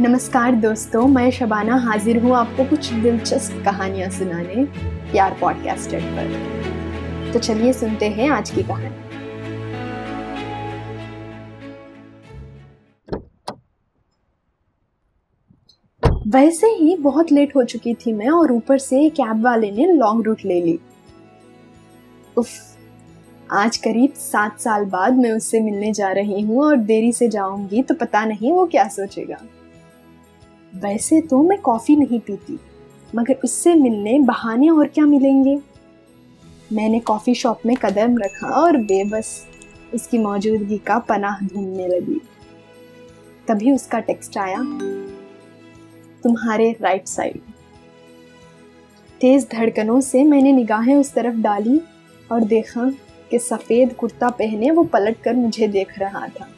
नमस्कार दोस्तों, मैं शबाना हाजिर हूँ आपको कुछ दिलचस्प कहानियाँ सुनाने प्यार पॉडकास्टर पर। तो चलिए सुनते हैं आज की कहानी। वैसे ही बहुत लेट हो चुकी थी मैं और ऊपर से कैब वाले ने लॉन्ग रूट ले ली। उफ, आज करीब सात साल बाद मैं उससे मिलने जा रही हूँ और देरी से जाऊँगी तो पता नहीं वो क्या सोचेगा। वैसे तो मैं कॉफ़ी नहीं पीती, मगर उससे मिलने बहाने और क्या मिलेंगे? मैंने कॉफ़ी शॉप में कदम रखा और बेबस उसकी मौजूदगी का पनाह ढूँढने लगी। तभी उसका टेक्स्ट आया, तुम्हारे राइट साइड। तेज धड़कनों से मैंने निगाहें उस तरफ़ डाली और देखा कि सफ़ेद कुर्ता पहने वो पलट कर मुझे देख रहा था।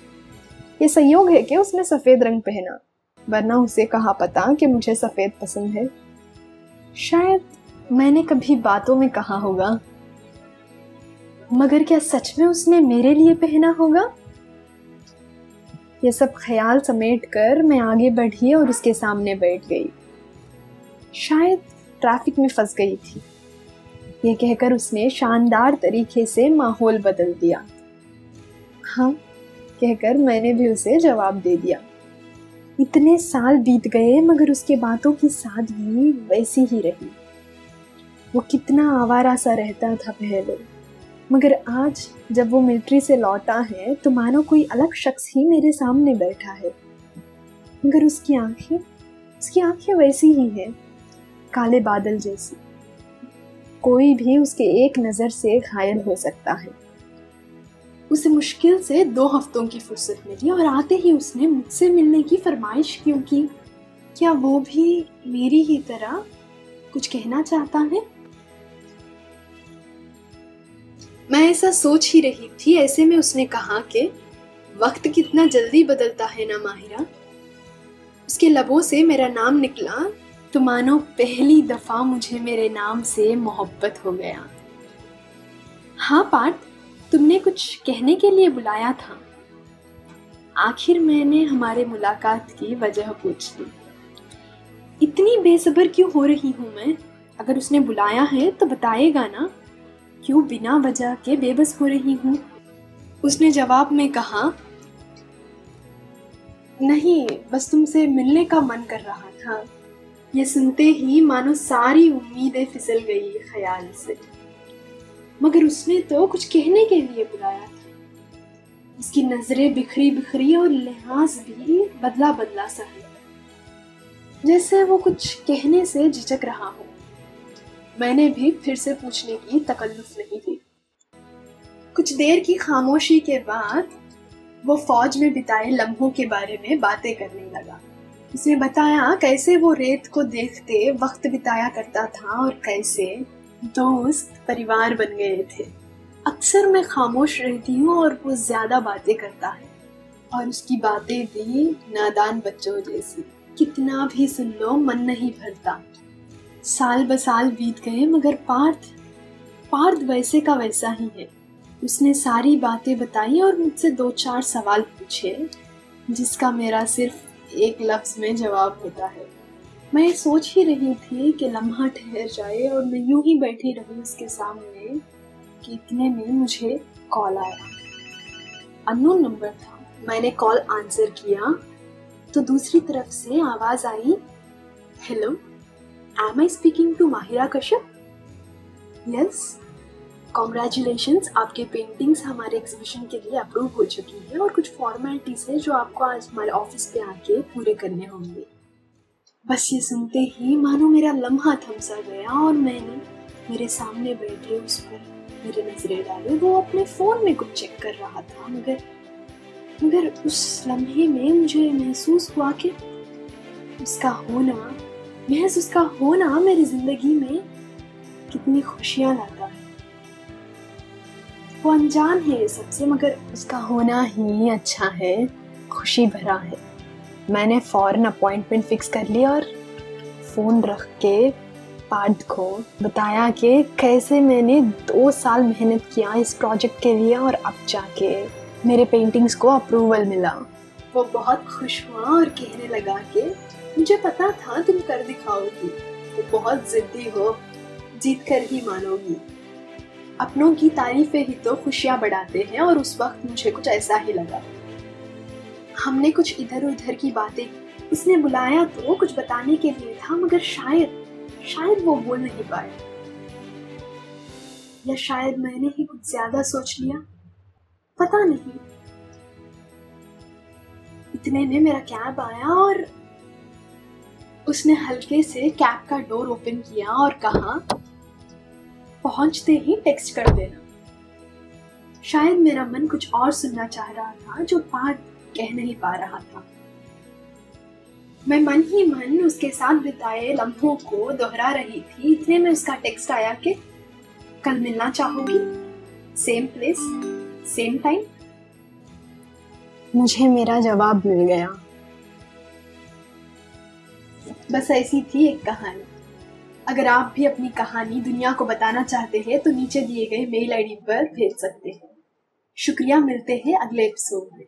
ये संयोग है कि उसने सफ़ेद रंग पहना। वरना उसे कहा पता कि मुझे सफ़ेद पसंद है। शायद मैंने कभी बातों में कहा होगा। मगर क्या सच में उसने मेरे लिए पहना होगा? ये सब ख्याल समेट कर मैं आगे बढ़ी और उसके सामने बैठ गई। शायद ट्रैफ़िक में फंस गई थी। ये कहकर उसने शानदार तरीके से माहौल बदल दिया। हाँ कहकर मैंने भी उसे जवाब दे दिया। इतने साल बीत गए, मगर उसके बातों की सादगी वैसी ही रही। वो कितना आवारा सा रहता था पहले। मगर आज जब वो मिलिट्री से लौटा है तो मानो कोई अलग शख्स ही मेरे सामने बैठा है। मगर उसकी आँखें उसकी आँखें वैसी ही है, काले बादल जैसी। कोई भी उसके एक नज़र से घायल हो सकता है। उसे मुश्किल से दो हफ्तों की फुर्सत मिली और आते ही उसने मुझसे मिलने की फरमाइश क्यों की? क्या वो भी मेरी ही तरह कुछ कहना चाहता है? मैं ऐसा सोच ही रही थी, ऐसे में उसने कहा कि, वक्त कितना जल्दी बदलता है ना माहिरा? उसके लबों से मेरा नाम निकला तो मानो पहली दफ़ा मुझे मेरे नाम से मोहब्बत हो गया। हाँ पाठ तुमने कुछ कहने के लिए बुलाया था? आखिर मैंने हमारे मुलाकात की वजह पूछ ली। इतनी बेसब्र क्यों हो रही हूँ मैं? अगर उसने बुलाया है तो बताएगा ना? क्यों बिना वजह के बेबस हो रही हूँ? उसने जवाब में कहा, नहीं, बस तुमसे मिलने का मन कर रहा था। ये सुनते ही मानो सारी उम्मीदें फिसल गई ख्याल से। मगर उसने तो कुछ कहने के लिए बुलाया था। उसकी नज़रें बिखरी बिखरी और लिहाज भी बदला बदला सा है। जैसे वो कुछ कहने से झिझक रहा हो। मैंने भी फिर से पूछने की तकल्लुफ नहीं की। कुछ देर की खामोशी के बाद वो फौज में बिताए लम्हों के बारे में बातें करने लगा। उसने बताया कैसे वो रेत को देखते वक्त बिताया करता था और कैसे दोस्त परिवार बन गए थे। अक्सर मैं खामोश रहती हूँ और वो ज़्यादा बातें करता है। और उसकी बातें भी नादान बच्चों जैसी। कितना भी सुन लो, मन नहीं भरता। साल ब साल बीत गए, मगर पार्थ पार्थ वैसे का वैसा ही है। उसने सारी बातें बताई और मुझसे दो चार सवाल पूछे, जिसका मेरा सिर्फ़ एक लफ्ज में जवाब होता है। मैं सोच ही रही थी कि लम्हा ठहर जाए और मैं यूँ ही बैठी रही उसके सामने कि इतने में मुझे कॉल आया। अननोन नंबर था। मैंने कॉल आंसर किया तो दूसरी तरफ़ से आवाज़ आई hello am I speaking to Mahira Kashyap? Yes congratulation आपके पेंटिंग्स हमारे एग्जीबिशन के लिए अप्रूव हो चुकी है और कुछ फॉर्मेलिटीज है जो आपको आज हमारे ऑफ़िस पे आके पूरे करने होंगे। बस ये सुनते ही मानो मेरा लम्हा थमसा गया और मैंने मेरे सामने बैठे उस पर मेरे नज़रें डाले। वो अपने फ़ोन में कुछ चेक कर रहा था, मगर मगर उस लम्हे में मुझे महसूस हुआ कि उसका होना, महज उसका होना मेरी ज़िंदगी में कितनी खुशियाँ लाता। है वो अनजान है सबसे, मगर उसका होना ही अच्छा है, खुशी भरा है। मैंने फ़ौरन अपॉइंटमेंट फ़िक्स कर ली और फ़ोन रख के पार्थ को बताया कि कैसे मैंने दो साल मेहनत किया इस प्रोजेक्ट के लिए और अब जाके मेरे पेंटिंग्स को अप्रूवल मिला। वो बहुत खुश हुआ और कहने लगा कि मुझे पता था तुम कर दिखाओगी। वो बहुत जिद्दी हो, जीत कर ही मानोगी। अपनों की तारीफें ही तो खुशियाँ बढ़ाते हैं और उस वक्त मुझे कुछ ऐसा ही लगा। हमने कुछ इधर उधर की बातें, उसने बुलाया तो कुछ बताने के लिए था, मगर शायद शायद वो बोल नहीं पाया या शायद मैंने ही कुछ ज़्यादा सोच लिया? पता नहीं। इतने में मेरा कैब आया और उसने हल्के से कैब का डोर ओपन किया और कहा, पहुँचते ही टेक्स्ट कर देना। शायद मेरा मन कुछ और सुनना चाह रहा था, जो बात कह नहीं पा रहा था। मैं मन ही मन उसके साथ बिताए लम्हों को दोहरा रही थी। इतने में उसका टेक्स्ट आया कि कल मिलना चाहोगी? सेम प्लेस सेम टाइम मुझे मेरा जवाब मिल गया। बस ऐसी थी एक कहानी। अगर आप भी अपनी कहानी दुनिया को बताना चाहते हैं तो नीचे दिए गए मेल आईडी पर भेज सकते हैं। शुक्रिया मिलते हैं अगले एपिसोड में।